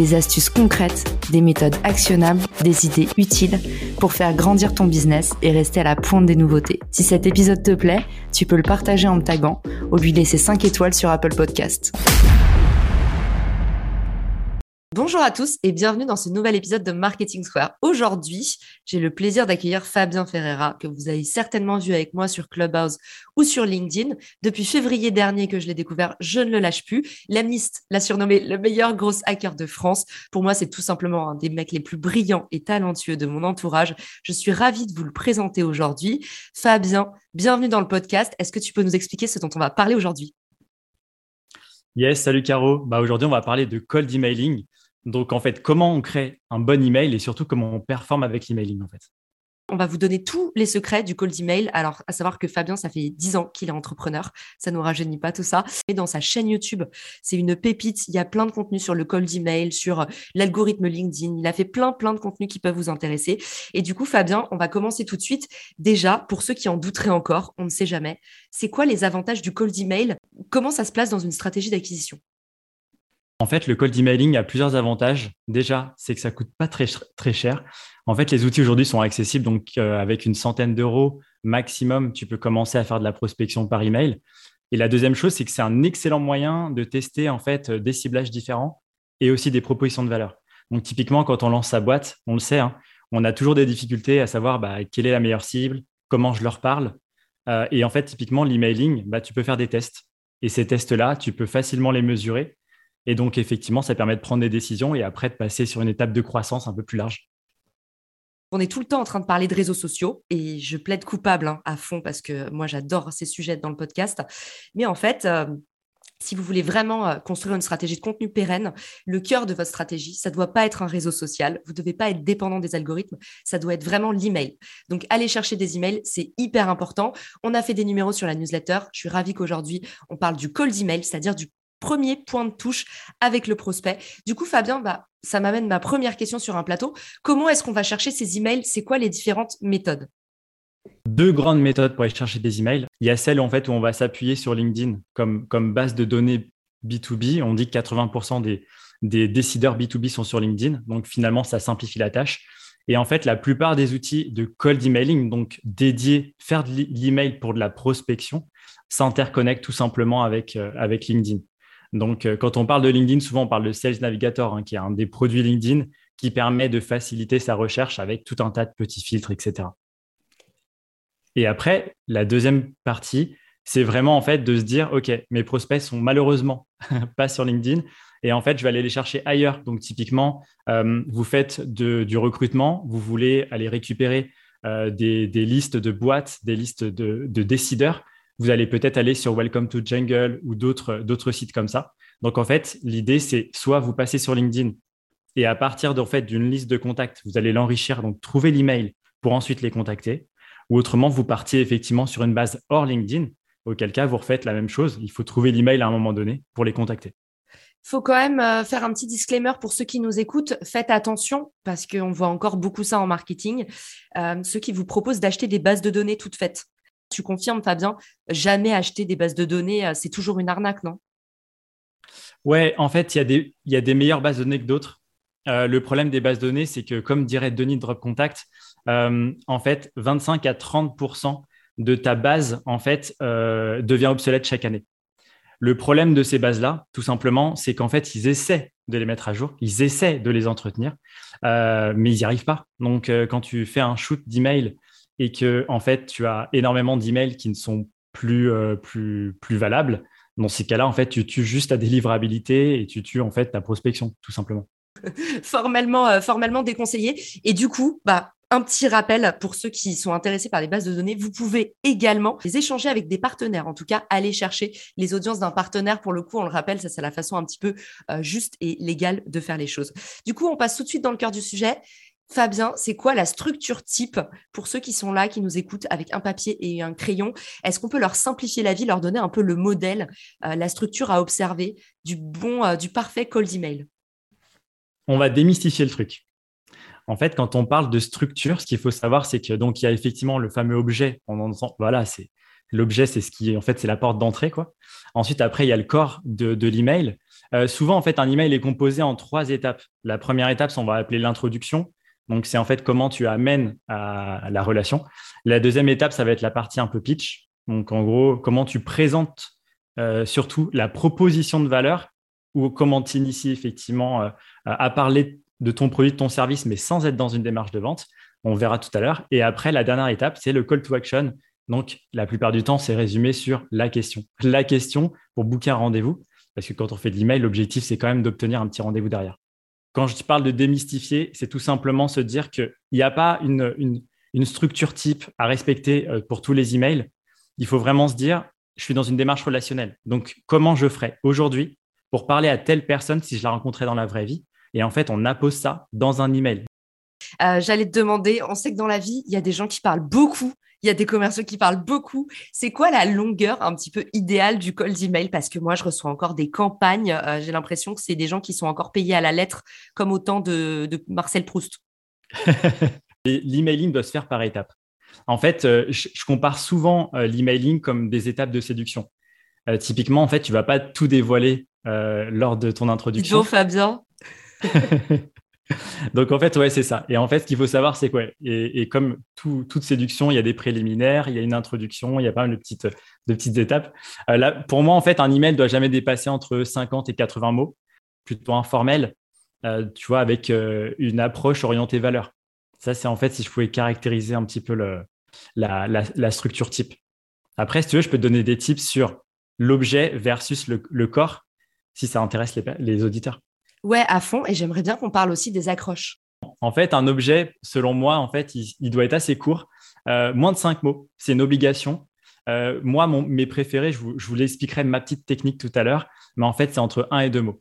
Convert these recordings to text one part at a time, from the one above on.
des astuces concrètes, des méthodes actionnables, des idées utiles pour faire grandir ton business et rester à la pointe des nouveautés. Si cet épisode te plaît, tu peux le partager en me taguant ou lui laisser 5 étoiles sur Apple Podcast. Bonjour à tous et bienvenue dans ce nouvel épisode de Marketing Square. Aujourd'hui, j'ai le plaisir d'accueillir Fabien Ferreira, que vous avez certainement vu avec moi sur Clubhouse ou sur LinkedIn. Depuis février dernier que je l'ai découvert, je ne le lâche plus. L'Amniste l'a surnommé le meilleur gros hacker de France. Pour moi, c'est tout simplement un des mecs les plus brillants et talentueux de mon entourage. Je suis ravie de vous le présenter aujourd'hui. Fabien, bienvenue dans le podcast. Est-ce que tu peux nous expliquer ce dont on va parler aujourd'hui? Yes, salut Caro. Bah, aujourd'hui, on va parler de cold emailing. Donc, en fait, comment on crée un bon email et surtout comment on performe avec l'emailing, en fait. On va vous donner tous les secrets du cold email. Alors, à savoir que Fabien, ça fait 10 ans qu'il est entrepreneur. Ça ne nous rajeunit pas tout ça. Et dans sa chaîne YouTube, c'est une pépite. Il y a plein de contenus sur le cold email, sur l'algorithme LinkedIn. Il a fait plein, plein de contenus qui peuvent vous intéresser. Et du coup, Fabien, on va commencer tout de suite. Déjà, pour ceux qui en douteraient encore, on ne sait jamais. C'est quoi les avantages du cold email? Comment ça se place dans une stratégie d'acquisition? En fait, le cold emailing a plusieurs avantages. Déjà, c'est que ça coûte pas très, cher. En fait, les outils aujourd'hui sont accessibles, donc euh, avec une centaine d'euros maximum, tu peux commencer à faire de la prospection par email. Et la deuxième chose, c'est que c'est un excellent moyen de tester en fait des ciblages différents et aussi des propositions de valeur. Donc typiquement, quand on lance sa boîte, on le sait, hein, on a toujours des difficultés à savoir bah, quelle est la meilleure cible, comment je leur parle. Euh, et en fait, typiquement, l'emailing, bah, tu peux faire des tests. Et ces tests-là, tu peux facilement les mesurer et donc, effectivement, ça permet de prendre des décisions et après de passer sur une étape de croissance un peu plus large. On est tout le temps en train de parler de réseaux sociaux et je plaide coupable hein, à fond parce que moi, j'adore ces sujets dans le podcast. Mais en fait, euh, si vous voulez vraiment euh, construire une stratégie de contenu pérenne, le cœur de votre stratégie, ça ne doit pas être un réseau social. Vous ne devez pas être dépendant des algorithmes. Ça doit être vraiment l'email. Donc, aller chercher des emails, c'est hyper important. On a fait des numéros sur la newsletter. Je suis ravie qu'aujourd'hui, on parle du cold email, c'est-à-dire du premier point de touche avec le prospect. Du coup, Fabien, bah, ça m'amène ma première question sur un plateau. Comment est-ce qu'on va chercher ces emails? C'est quoi les différentes méthodes? Deux grandes méthodes pour aller chercher des emails. Il y a celle en fait où on va s'appuyer sur LinkedIn comme, base de données B2B. On dit que 80% des, décideurs B2B sont sur LinkedIn. Donc finalement, ça simplifie la tâche. Et en fait, la plupart des outils de cold emailing, donc dédiés, faire de l'email pour de la prospection, s'interconnectent tout simplement avec, euh, avec LinkedIn. Donc, euh, quand on parle de LinkedIn, souvent on parle de Sales Navigator, hein, qui est un des produits LinkedIn qui permet de faciliter sa recherche avec tout un tas de petits filtres, etc. Et après, la deuxième partie, c'est vraiment en fait de se dire, OK, mes prospects sont malheureusement pas sur LinkedIn. Et en fait, je vais aller les chercher ailleurs. Donc, typiquement, euh, vous faites du recrutement, vous voulez aller récupérer euh, des, listes de boîtes, des listes de décideurs vous allez peut-être aller sur Welcome to Jungle ou d'autres sites comme ça. Donc, en fait, l'idée, c'est soit vous passez sur LinkedIn et à partir d'une liste de contacts, vous allez l'enrichir, donc trouver l'email pour ensuite les contacter. Ou autrement, vous partiez effectivement sur une base hors LinkedIn, auquel cas, vous refaites la même chose. Il faut trouver l'email à un moment donné pour les contacter. Il faut quand même euh, faire un petit disclaimer pour ceux qui nous écoutent. Faites attention parce qu'on voit encore beaucoup ça en marketing. Euh, ceux qui vous proposent d'acheter des bases de données toutes faites. Tu confirmes, Fabien, jamais acheter des bases de données, euh, c'est toujours une arnaque, non? Ouais, en fait, il y, a des, meilleures bases de données que d'autres. Euh, le problème des bases de données, c'est que, comme dirait Denis Drop Contact, euh, en fait, 25 à 30% de ta base, en fait, devient obsolète chaque année. Le problème de ces bases-là, tout simplement, c'est qu'en fait, ils essaient de les mettre à jour, ils essaient de les entretenir, mais ils n'y arrivent pas. Donc, quand tu fais un shoot d'email et que en fait tu as énormément d'emails qui ne sont plus, euh, plus, plus valables, dans ces cas-là, en fait, tu tues juste ta délivrabilité et tu tues en fait ta prospection, tout simplement. formellement, euh, formellement déconseillé. Et du coup, bah, Un petit rappel pour ceux qui sont intéressés par les bases de données, vous pouvez également les échanger avec des partenaires. En tout cas, aller chercher les audiences d'un partenaire. Pour le coup, on le rappelle, ça c'est la façon un petit peu euh, juste et légale de faire les choses. Du coup, on passe tout de suite dans le cœur du sujet. Fabien, c'est quoi la structure type pour ceux qui sont là, qui nous écoutent avec un papier et un crayon? Est-ce qu'on peut leur simplifier la vie, leur donner un peu le modèle, euh, la structure à observer du bon, euh, du parfait cold email? On va démystifier le truc. En fait, quand on parle de structure, ce qu'il faut savoir, c'est que donc il y a effectivement le fameux objet. On voilà, c'est l'objet, c'est ce qui en fait c'est la porte d'entrée quoi. Ensuite, après, il y a le corps de, l'email. Euh, souvent, en fait, un email est composé en trois étapes. La première étape, on va appeler l'introduction. Donc, c'est en fait comment tu amènes à la relation. La deuxième étape, ça va être la partie un peu pitch. Donc, en gros, comment tu présentes euh, surtout la proposition de valeur ou comment tu inities effectivement euh, à parler de ton produit, de ton service, mais sans être dans une démarche de vente. On verra tout à l'heure. Et après, la dernière étape, c'est le call to action. Donc, la plupart du temps, c'est résumé sur la question. La question pour booker un rendez-vous. Parce que quand on fait de l'email, l'objectif, c'est quand même d'obtenir un petit rendez-vous derrière. Quand je parle de démystifier, c'est tout simplement se dire qu'il n'y a pas une, structure type à respecter euh, pour tous les emails. Il faut vraiment se dire, je suis dans une démarche relationnelle. Donc, comment je ferais aujourd'hui pour parler à telle personne si je la rencontrais dans la vraie vie? Et en fait, on appose ça dans un email. Euh, j'allais te demander, on sait que dans la vie, il y a des gens qui parlent beaucoup, il y a des commerciaux qui parlent beaucoup. C'est quoi la longueur un petit peu idéale du cold email Parce que moi, je reçois encore des campagnes. Euh, j'ai l'impression que c'est des gens qui sont encore payés à la lettre, comme au temps de, Marcel Proust. L'emailing doit se faire par étapes. En fait, euh, je, compare souvent l'emailing comme des étapes de séduction. typiquement, en fait, tu vas pas tout dévoiler lors de ton introduction. Bonjour Fabien. Donc en fait, ouais, c'est ça. Et en fait, ce qu'il faut savoir, c'est quoi et, comme toute séduction, il y a des préliminaires, il y a une introduction, il y a pas mal de petites, étapes. Euh, là, pour moi, en fait, un email doit jamais dépasser entre 50 et 80 mots, plutôt informel, euh, tu vois, avec euh, une approche orientée valeur. Ça, c'est en fait si je pouvais caractériser un petit peu la, structure type. Après, si tu veux, je peux te donner des tips sur l'objet versus le, corps, si ça intéresse les auditeurs. Ouais, à fond. Et j'aimerais bien qu'on parle aussi des accroches. En fait, un objet, selon moi, en fait, il, doit être assez court, euh, moins de cinq mots. C'est une obligation. Euh, moi, mes préférés, je vous, l'expliquerai ma petite technique tout à l'heure, mais en fait, c'est entre un et deux mots.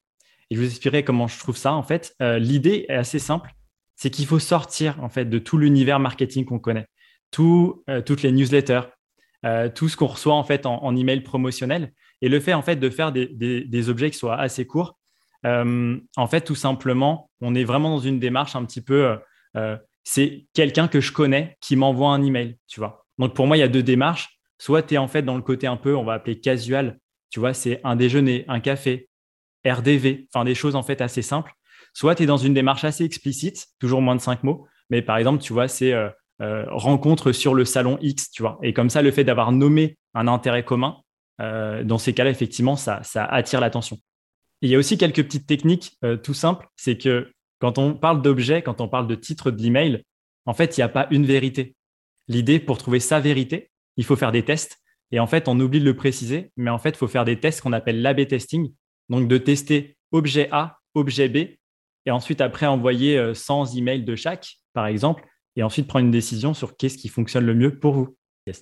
Et je vous expliquerai comment je trouve ça. En fait, euh, l'idée est assez simple, c'est qu'il faut sortir en fait de tout l'univers marketing qu'on connaît, tout, toutes les newsletters, tout ce qu'on reçoit en fait en, email promotionnel, et le fait en fait de faire des objets qui soient assez courts en fait, tout simplement, on est vraiment dans une démarche un petit peu. Euh, euh, c'est quelqu'un que je connais qui m'envoie un email, tu vois. Donc pour moi, il y a deux démarches. Soit tu es en fait dans le côté un peu, on va appeler casual, tu vois, c'est un déjeuner, un café, RDV, enfin des choses en fait assez simples. Soit tu es dans une démarche assez explicite, toujours moins de cinq mots, mais par exemple, tu vois, c'est rencontre sur le salon X, tu vois. Et comme ça, le fait d'avoir nommé un intérêt commun, dans ces cas-là, effectivement, ça attire l'attention il y a aussi quelques petites techniques euh, tout simples. C'est que quand on parle d'objet, quand on parle de titre de l'email, en fait, il n'y a pas une vérité. L'idée, pour trouver sa vérité, il faut faire des tests. Et en fait, on oublie de le préciser, mais en fait, il faut faire des tests qu'on appelle l'AB testing. Donc, de tester objet A, objet B, et ensuite, après, envoyer 100 euh, emails de chaque, par exemple, et ensuite prendre une décision sur qu'est-ce qui fonctionne le mieux pour vous.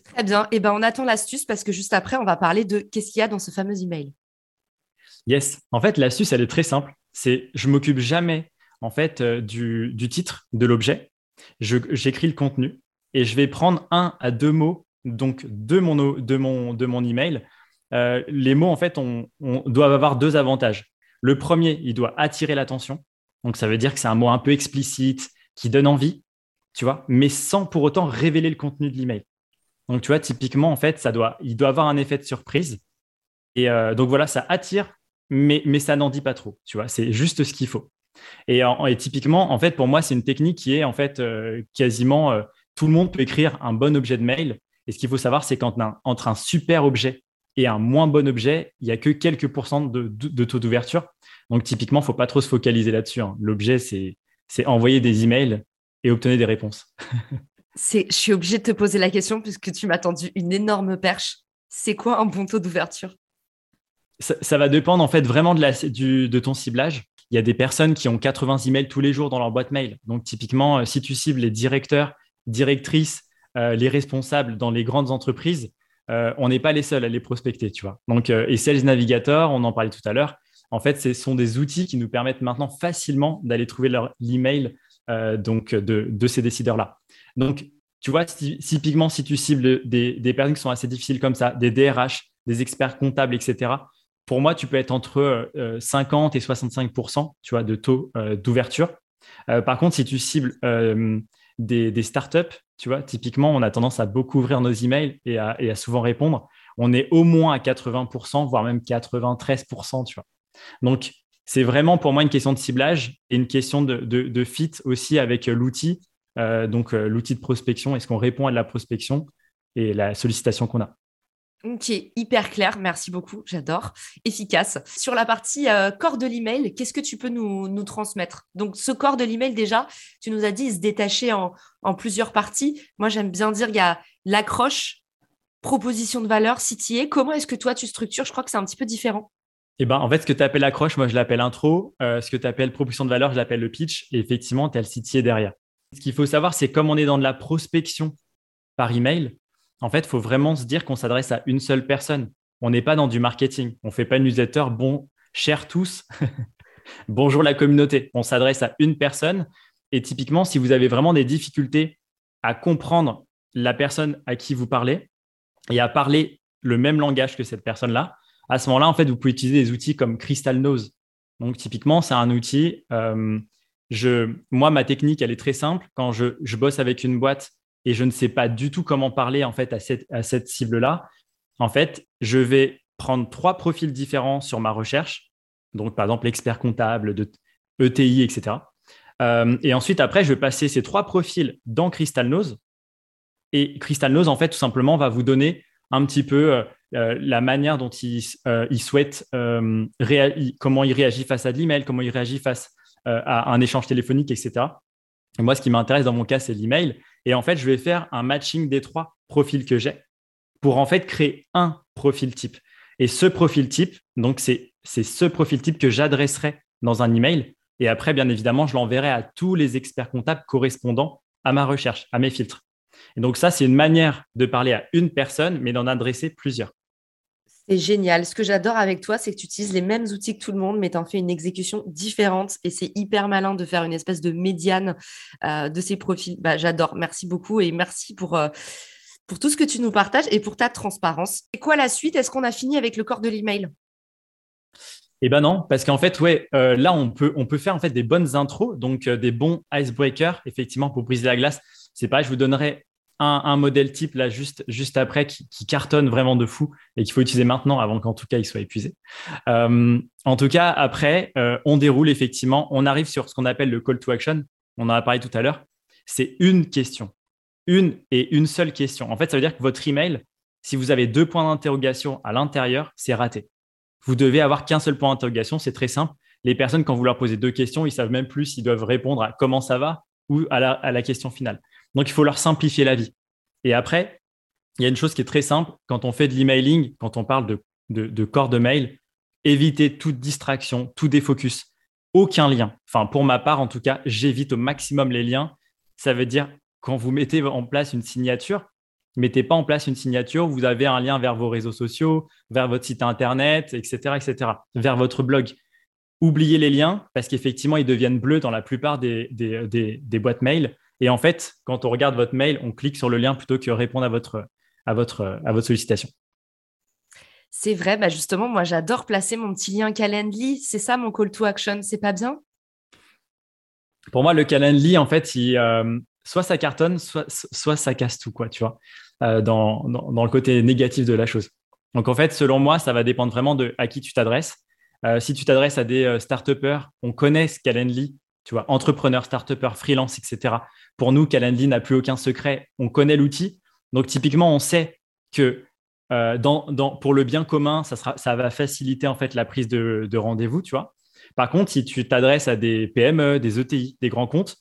Très bien. Et eh ben, on attend l'astuce parce que juste après, on va parler de qu'est-ce qu'il y a dans ce fameux email. Yes. En fait, l'astuce, elle est très simple. C'est je m'occupe jamais en fait euh, du, titre de l'objet. J'écris le contenu et je vais prendre un à deux mots donc de mon de mon de mon email. Euh, les mots en fait on, doivent avoir deux avantages. Le premier, il doit attirer l'attention. Donc ça veut dire que c'est un mot un peu explicite qui donne envie, tu vois, mais sans pour autant révéler le contenu de l'email. Donc tu vois, typiquement en fait, ça doit, il doit avoir un effet de surprise. Et euh, donc voilà, ça attire mais, ça n'en dit pas trop. Tu vois, c'est juste ce qu'il faut. Et, typiquement, en fait, pour moi, c'est une technique qui est en fait euh, quasiment euh, tout le monde peut écrire un bon objet de mail. Et ce qu'il faut savoir, c'est qu'entre un, super objet et un moins bon objet, il n'y a que quelques pourcents de, taux d'ouverture. Donc, typiquement, il ne faut pas trop se focaliser là-dessus. Hein. L'objet, c'est envoyer des emails et obtenir des réponses. je suis obligée de te poser la question puisque tu m'as tendu une énorme perche. C'est quoi un bon taux d'ouverture? Ça, va dépendre en fait vraiment de, de ton ciblage. il y a des personnes qui ont 80 emails tous les jours dans leur boîte mail. Donc, typiquement, si tu cibles les directeurs, directrices, les responsables dans les grandes entreprises, on n'est pas les seuls à les prospecter, tu vois. Donc, et Sales Navigator, on en parlait tout à l'heure, en fait, ce sont des outils qui nous permettent maintenant facilement d'aller trouver leur email euh, donc de, ces décideurs-là. Donc, tu vois, typiquement, si tu cibles des, personnes qui sont assez difficiles comme ça, des DRH, des experts comptables, etc., pour moi, tu peux être entre 50 euh, et 65 tu vois, de taux euh, d'ouverture. par contre, si tu cibles des, startups, tu vois, typiquement, on a tendance à beaucoup ouvrir nos emails et à, et à souvent répondre. On est au moins à 80% voire même 93 tu vois. Donc, c'est vraiment pour moi une question de ciblage et une question de, fit aussi avec l'outil, euh, donc euh, l'outil de prospection. Est-ce qu'on répond à de la prospection et la sollicitation qu'on a Ok, hyper clair, merci beaucoup, j'adore, efficace. Sur la partie euh, corps de l'email, qu'est-ce que tu peux nous, transmettre? Donc, ce corps de l'email, déjà, tu nous as dit, il se détachait en, plusieurs parties. Moi, j'aime bien dire, il y a l'accroche, proposition de valeur, CTA. Comment est-ce que toi, tu structures? Je crois que c'est un petit peu différent. Eh ben, en fait, ce que tu appelles accroche, moi, je l'appelle intro. Euh, ce que tu appelles proposition de valeur, je l'appelle le pitch. Et effectivement, tu as le CTA derrière. Ce qu'il faut savoir, c'est comme on est dans de la prospection par email, en fait, il faut vraiment se dire qu'on s'adresse à une seule personne. On n'est pas dans du marketing. On ne fait pas newsletter. Bon, chers tous, bonjour la communauté. On s'adresse à une personne. Et typiquement, si vous avez vraiment des difficultés à comprendre la personne à qui vous parlez et à parler le même langage que cette personne-là, à ce moment-là, en fait, vous pouvez utiliser des outils comme Crystal Nose. Donc, typiquement, c'est un outil. Euh, je, moi, ma technique, elle est très simple. Quand je, bosse avec une boîte et je ne sais pas du tout comment parler en fait à cette, à cette cible-là, en fait, je vais prendre trois profils différents sur ma recherche. Donc, par exemple, expert comptable, de ETI, etc. Euh, et ensuite, après, je vais passer ces trois profils dans Crystal Nose. Et Crystal Nose, en fait, tout simplement, va vous donner un petit peu euh, euh, la manière dont il, souhaite, comment il réagit face à de l'email, comment il réagit face à un échange téléphonique, etc. Et moi, ce qui m'intéresse dans mon cas, c'est l'email. Et en fait, je vais faire un matching des trois profils que j'ai pour en fait créer un profil type. Et ce profil type, donc c'est ce profil type que j'adresserai dans un email. Et après, bien évidemment, je l'enverrai à tous les experts comptables correspondant à ma recherche, à mes filtres. Et donc ça, c'est une manière de parler à une personne, mais d'en adresser plusieurs. C'est génial. Ce que j'adore avec toi, c'est que tu utilises les mêmes outils que tout le monde, mais tu en fais une exécution différente. Et c'est hyper malin de faire une espèce de médiane euh, de ces profils. Bah, j'adore. Merci beaucoup et merci pour, euh, pour tout ce que tu nous partages et pour ta transparence. Et quoi la suite? Est-ce qu'on a fini avec le corps de l'email? Eh ben non, parce qu'en fait, ouais, euh, là on peut on peut faire en fait des bonnes intros, donc des bons icebreakers, effectivement pour briser la glace. C'est pas, je vous donnerai un, modèle type là juste, juste après qui, cartonne vraiment de fou et qu'il faut utiliser maintenant avant qu'en tout cas il soit épuisé. Euh, en tout cas, après, euh, on déroule effectivement, on arrive sur ce qu'on appelle le call to action. On en a parlé tout à l'heure. C'est une question, une et une seule question. En fait, ça veut dire que votre email, si vous avez deux points d'interrogation à l'intérieur, c'est raté. Vous devez avoir qu'un seul point d'interrogation. C'est très simple. Les personnes, quand vous leur posez deux questions, ils savent même plus s'ils doivent répondre à comment ça va ou à la question finale. Donc, il faut leur simplifier la vie. Et après, il y a une chose qui est très simple. Quand on fait de l'emailing, quand on parle de, corps de mail, éviter toute distraction, tout défocus. Aucun lien. Enfin, pour ma part, en tout cas, j'évite au maximum les liens. Ça veut dire, quand vous mettez en place une signature, mettez pas en place une signature, vous avez un lien vers vos réseaux sociaux, vers votre site internet, etc., etc., vers votre blog. Oubliez les liens parce qu'effectivement, ils deviennent bleus dans la plupart des boîtes mail. Et en fait, quand on regarde votre mail, on clique sur le lien plutôt que répondre à votre, à votre, à votre sollicitation. C'est vrai, bah justement, moi j'adore placer mon petit lien Calendly. C'est ça mon call to action, c'est pas bien? Pour moi, le Calendly, en fait, euh, soit ça cartonne, soit, soit ça casse tout, quoi, tu vois, euh, dans, dans, le côté négatif de la chose. Donc en fait, selon moi, ça va dépendre vraiment de à qui tu t'adresses. Euh, si tu t'adresses à des start on connaît ce Calendly, tu vois, entrepreneur, start freelance, etc. Pour nous, Calendly n'a plus aucun secret. On connaît l'outil. Donc, typiquement, on sait que euh, pour le bien commun, ça, va faciliter en fait la prise de, rendez-vous, tu. Par contre, si tu t'adresses à des PME, des ETI, des grands comptes,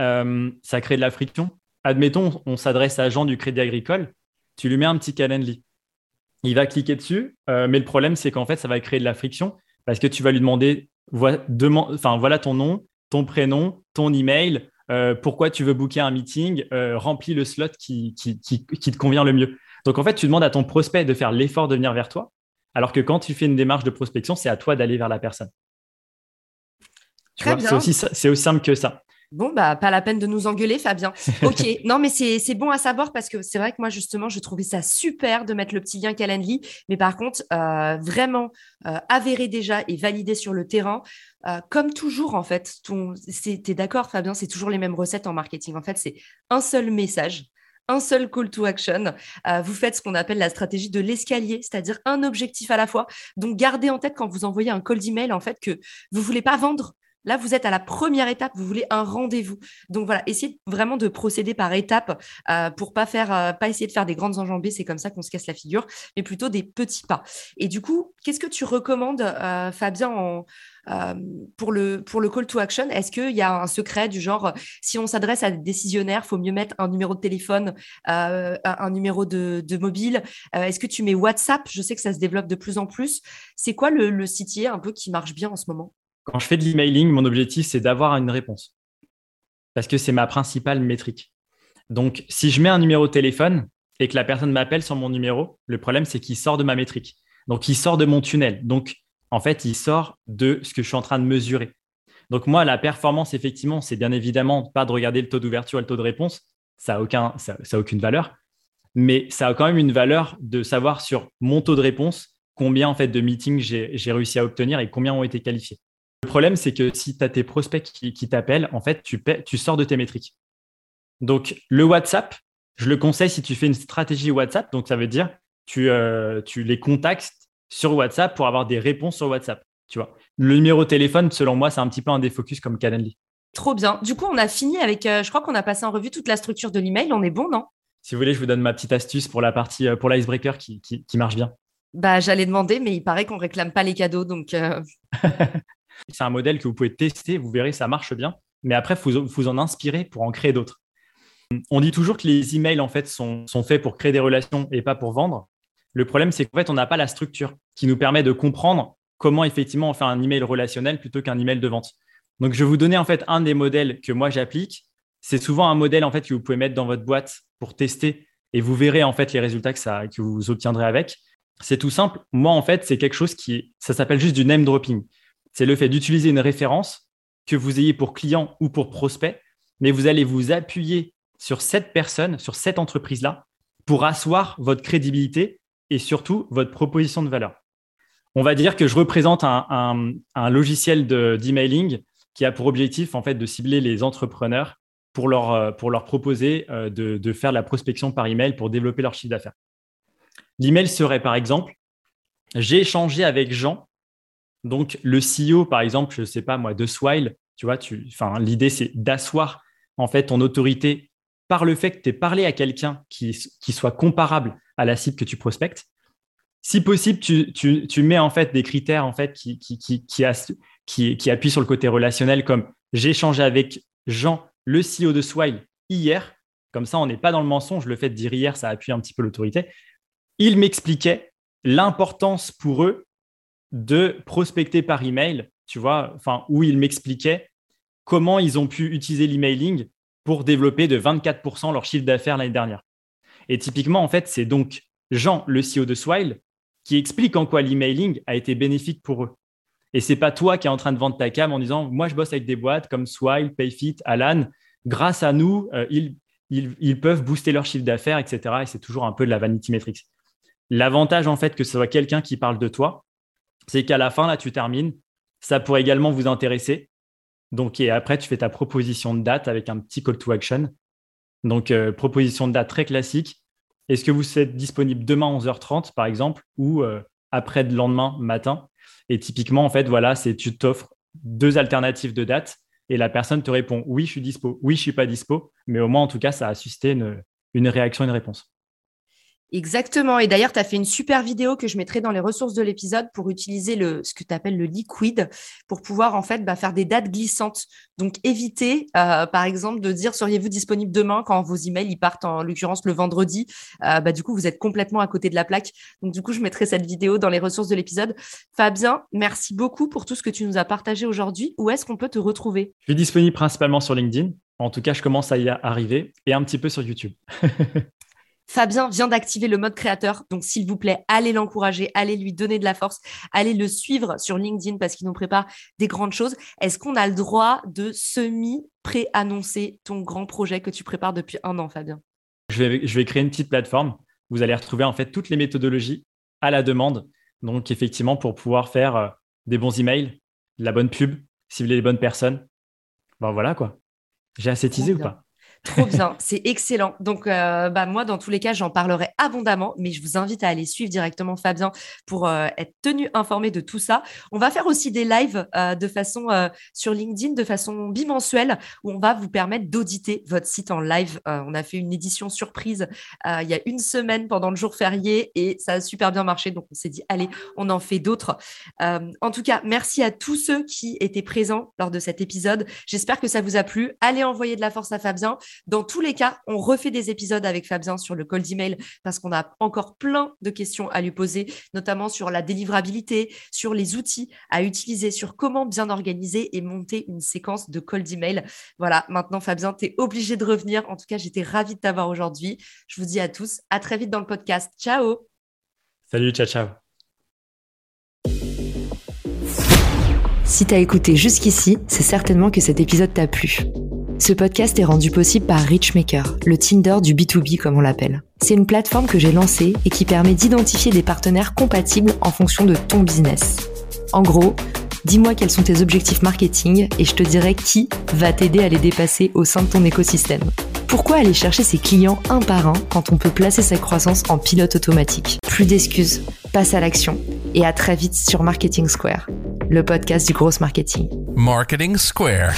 euh, ça crée de la friction. Admettons, on s'adresse à Jean du Crédit Agricole, tu lui mets un petit Calendly. Il va cliquer dessus, euh, mais le problème, c'est qu'en fait, ça va créer de la friction parce que tu vas lui demander voilà ton nom, ton prénom, ton email, euh, pourquoi tu veux booker un meeting, euh, remplis le slot qui, qui, te convient le mieux. Donc, en fait, tu demandes à ton prospect de faire l'effort de venir vers toi, alors que quand tu fais une démarche de prospection, c'est à toi d'aller vers la personne. C'est aussi, aussi simple que ça. Bon, bah, pas la peine de nous engueuler, Fabien. Ok, non, mais c'est bon à savoir parce que c'est vrai que moi, justement, je trouvais ça super de mettre le petit lien Calendly. Mais par contre, euh, vraiment euh, avéré déjà et validé sur le terrain. Euh, comme toujours, en fait, tu es d'accord, Fabien, c'est toujours les mêmes recettes en marketing. En fait, c'est un seul message un seul call to action. vous faites ce qu'on appelle la stratégie de l'escalier, c'est-à-dire un objectif à la fois. Donc, gardez en tête quand vous envoyez un call d'email, en fait, que vous voulez pas vendre, Là, vous êtes à la première étape, vous voulez un rendez-vous. Donc voilà, essayez vraiment de procéder par étapes euh, pour pas euh, pas essayer de faire des grandes enjambées, c'est comme ça qu'on se casse la figure, mais plutôt des petits pas. Et du coup, qu'est-ce que tu recommandes, euh, Fabien, pour, le, call to action? Est-ce qu'il y a un secret du genre, si on s'adresse à des décisionnaires, faut mieux mettre un numéro de téléphone, un numéro de, mobile? Est-ce que tu mets WhatsApp? Je sais que ça se développe de plus en plus. C'est quoi le, le sitier un peu qui marche bien en ce moment? Quand je fais de l'emailing, mon objectif, c'est d'avoir une réponse. Parce que c'est ma principale métrique. Donc, si je mets un numéro de téléphone et que la personne m'appelle sur mon numéro, le problème, c'est qu'il sort de ma métrique. Donc, il sort de mon tunnel. Donc, en fait, il sort de ce que je suis en train de mesurer. Donc, moi, la performance, effectivement, c'est bien évidemment pas de regarder le taux d'ouverture et le taux de réponse. Ça n'a aucun, ça, aucune valeur. Mais ça a quand même une valeur de savoir sur mon taux de réponse combien en fait de meetings j'ai réussi à obtenir et combien ont été qualifiés. Le problème, c'est que si tu as tes prospects qui, t'appellent, en fait, tu, tu sors de tes métriques. Donc, le WhatsApp, je le conseille si tu fais une stratégie WhatsApp. Donc, ça veut dire tu, euh, tu les contactes sur WhatsApp pour avoir des réponses sur WhatsApp. Tu vois. Le numéro de téléphone, selon moi, c'est un petit peu un défocus comme Calendly. Trop bien. Du coup, on a fini avec, euh, je crois qu'on a passé en revue toute la structure de l'email. On est bon, non? Si vous voulez, je vous donne ma petite astuce pour la partie, euh, pour l'icebreaker qui, qui, marche bien. Bah, j'allais demander, mais il paraît qu'on réclame pas les cadeaux, donc. C'est un modèle que vous pouvez tester, vous verrez, ça marche bien. Mais après, faut vous en inspirer pour en créer d'autres. On dit toujours que les emails, en fait, sont, faits pour créer des relations et pas pour vendre. Le problème, c'est qu'en fait, on n'a pas la structure qui nous permet de comprendre comment effectivement on fait un email relationnel plutôt qu'un email de vente. Donc, je vais vous donner en fait un des modèles que moi j'applique. C'est souvent un modèle en fait que vous pouvez mettre dans votre boîte pour tester et vous verrez en fait les résultats que, ça, que vous obtiendrez avec. C'est tout simple. Moi, en fait, c'est quelque chose qui, ça s'appelle juste du name dropping c'est le fait d'utiliser une référence que vous ayez pour client ou pour prospect, mais vous allez vous appuyer sur cette personne, sur cette entreprise-là, pour asseoir votre crédibilité et surtout votre proposition de valeur. On va dire que je représente un, logiciel d'emailing qui a pour objectif en fait de cibler les entrepreneurs pour leur, euh, proposer euh, de, de faire la prospection par email pour développer leur chiffre d'affaires. L'email serait par exemple, j'ai échangé avec Jean donc, le CEO, par exemple, je ne sais pas moi, de Swile, tu vois, tu, l'idée, c'est d'asseoir en fait ton autorité par le fait que tu aies parlé à quelqu'un qui, soit comparable à la cible que tu prospectes. Si possible, tu, tu, mets en fait des critères en fait qui appuient sur le côté relationnel, comme j'ai échangé avec Jean, le CEO de Swile, hier. Comme ça, on n'est pas dans le mensonge. Le fait de dire hier, ça appuie un petit peu l'autorité. Il m'expliquait l'importance pour eux de prospecter par email, tu vois, enfin, où ils m'expliquaient comment ils ont pu utiliser l'emailing pour développer de 24% leur chiffre d'affaires l'année dernière. Et typiquement, en fait, c'est donc Jean, le CEO de Swile, qui explique en quoi l'emailing a été bénéfique pour eux. Et c'est pas toi qui es en train de vendre ta cam en disant moi je bosse avec des boîtes comme Swile, Payfit, Alan. Grâce à nous, euh, ils, ils, peuvent booster leur chiffre d'affaires, etc. Et c'est toujours un peu de la vanity metrics. L'avantage en fait que ce soit quelqu'un qui parle de toi, c'est qu'à la fin, là, tu termines. Ça pourrait également vous intéresser. Donc, et après, tu fais ta proposition de date avec un petit call to action. Donc, euh, proposition de date très classique. Est-ce que vous êtes disponible demain à 11h30, par exemple, ou euh, après le lendemain matin? Et typiquement, en fait, voilà, c'est tu t'offres deux alternatives de date et la personne te répond oui, je suis dispo, oui, je suis pas dispo, mais au moins, en tout cas, ça a suscité une, une réaction, une réponse. Exactement. Et d'ailleurs, tu as fait une super vidéo que je mettrai dans les ressources de l'épisode pour utiliser le, ce que tu appelles le liquide pour pouvoir en fait bah, faire des dates glissantes. Donc, éviter, euh, par exemple, de dire seriez-vous disponible demain quand vos emails ils partent en l'occurrence le vendredi? Euh, bah, du coup, vous êtes complètement à côté de la plaque. Donc, du coup, je mettrai cette vidéo dans les ressources de l'épisode. Fabien, merci beaucoup pour tout ce que tu nous as partagé aujourd'hui. Où est-ce qu'on peut te retrouver? Je suis disponible principalement sur LinkedIn. En tout cas, je commence à y arriver et un petit peu sur YouTube. Fabien vient d'activer le mode créateur. Donc, s'il vous plaît, allez l'encourager, allez lui donner de la force, allez le suivre sur LinkedIn parce qu'il nous prépare des grandes choses. Est-ce qu'on a le droit de semi-pré-annoncer ton grand projet que tu prépares depuis un an, Fabien? Je vais, je vais créer une petite plateforme. Vous allez retrouver en fait toutes les méthodologies à la demande. Donc, effectivement, pour pouvoir faire euh, des bons emails, de la bonne pub, cibler les bonnes personnes. Ben voilà quoi. J'ai assez teasé ou pas? Trop bien, c'est excellent. Donc, euh, bah, moi, dans tous les cas, j'en parlerai abondamment, mais je vous invite à aller suivre directement Fabien pour euh, être tenu informé de tout ça. On va faire aussi des lives euh, de façon sur LinkedIn, de façon bimensuelle, où on va vous permettre d'auditer votre site en live. on a fait une édition surprise il y a une semaine pendant le jour férié et ça a super bien marché. Donc, on s'est dit, allez, on en fait d'autres. en tout cas, merci à tous ceux qui étaient présents lors de cet épisode. J'espère que ça vous a plu. Allez envoyer de la force à Fabien. Dans tous les cas, on refait des épisodes avec Fabien sur le cold email parce qu'on a encore plein de questions à lui poser, notamment sur la délivrabilité, sur les outils à utiliser, sur comment bien organiser et monter une séquence de cold email. Voilà, maintenant Fabien, tu es obligé de revenir. En tout cas, j'étais ravie de t'avoir aujourd'hui. Je vous dis à tous, à très vite dans le podcast. Ciao Salut, ciao, ciao Si t'as écouté jusqu'ici, c'est certainement que cet épisode t'a plu. Ce podcast est rendu possible par Richmaker, le Tinder du B2B comme on l'appelle. C'est une plateforme que j'ai lancée et qui permet d'identifier des partenaires compatibles en fonction de ton business. En gros, dis-moi quels sont tes objectifs marketing et je te dirai qui va t'aider à les dépasser au sein de ton écosystème. Pourquoi aller chercher ses clients un par un quand on peut placer sa croissance en pilote automatique? Plus d'excuses, passe à l'action et à très vite sur Marketing Square, le podcast du gros marketing. Marketing Square.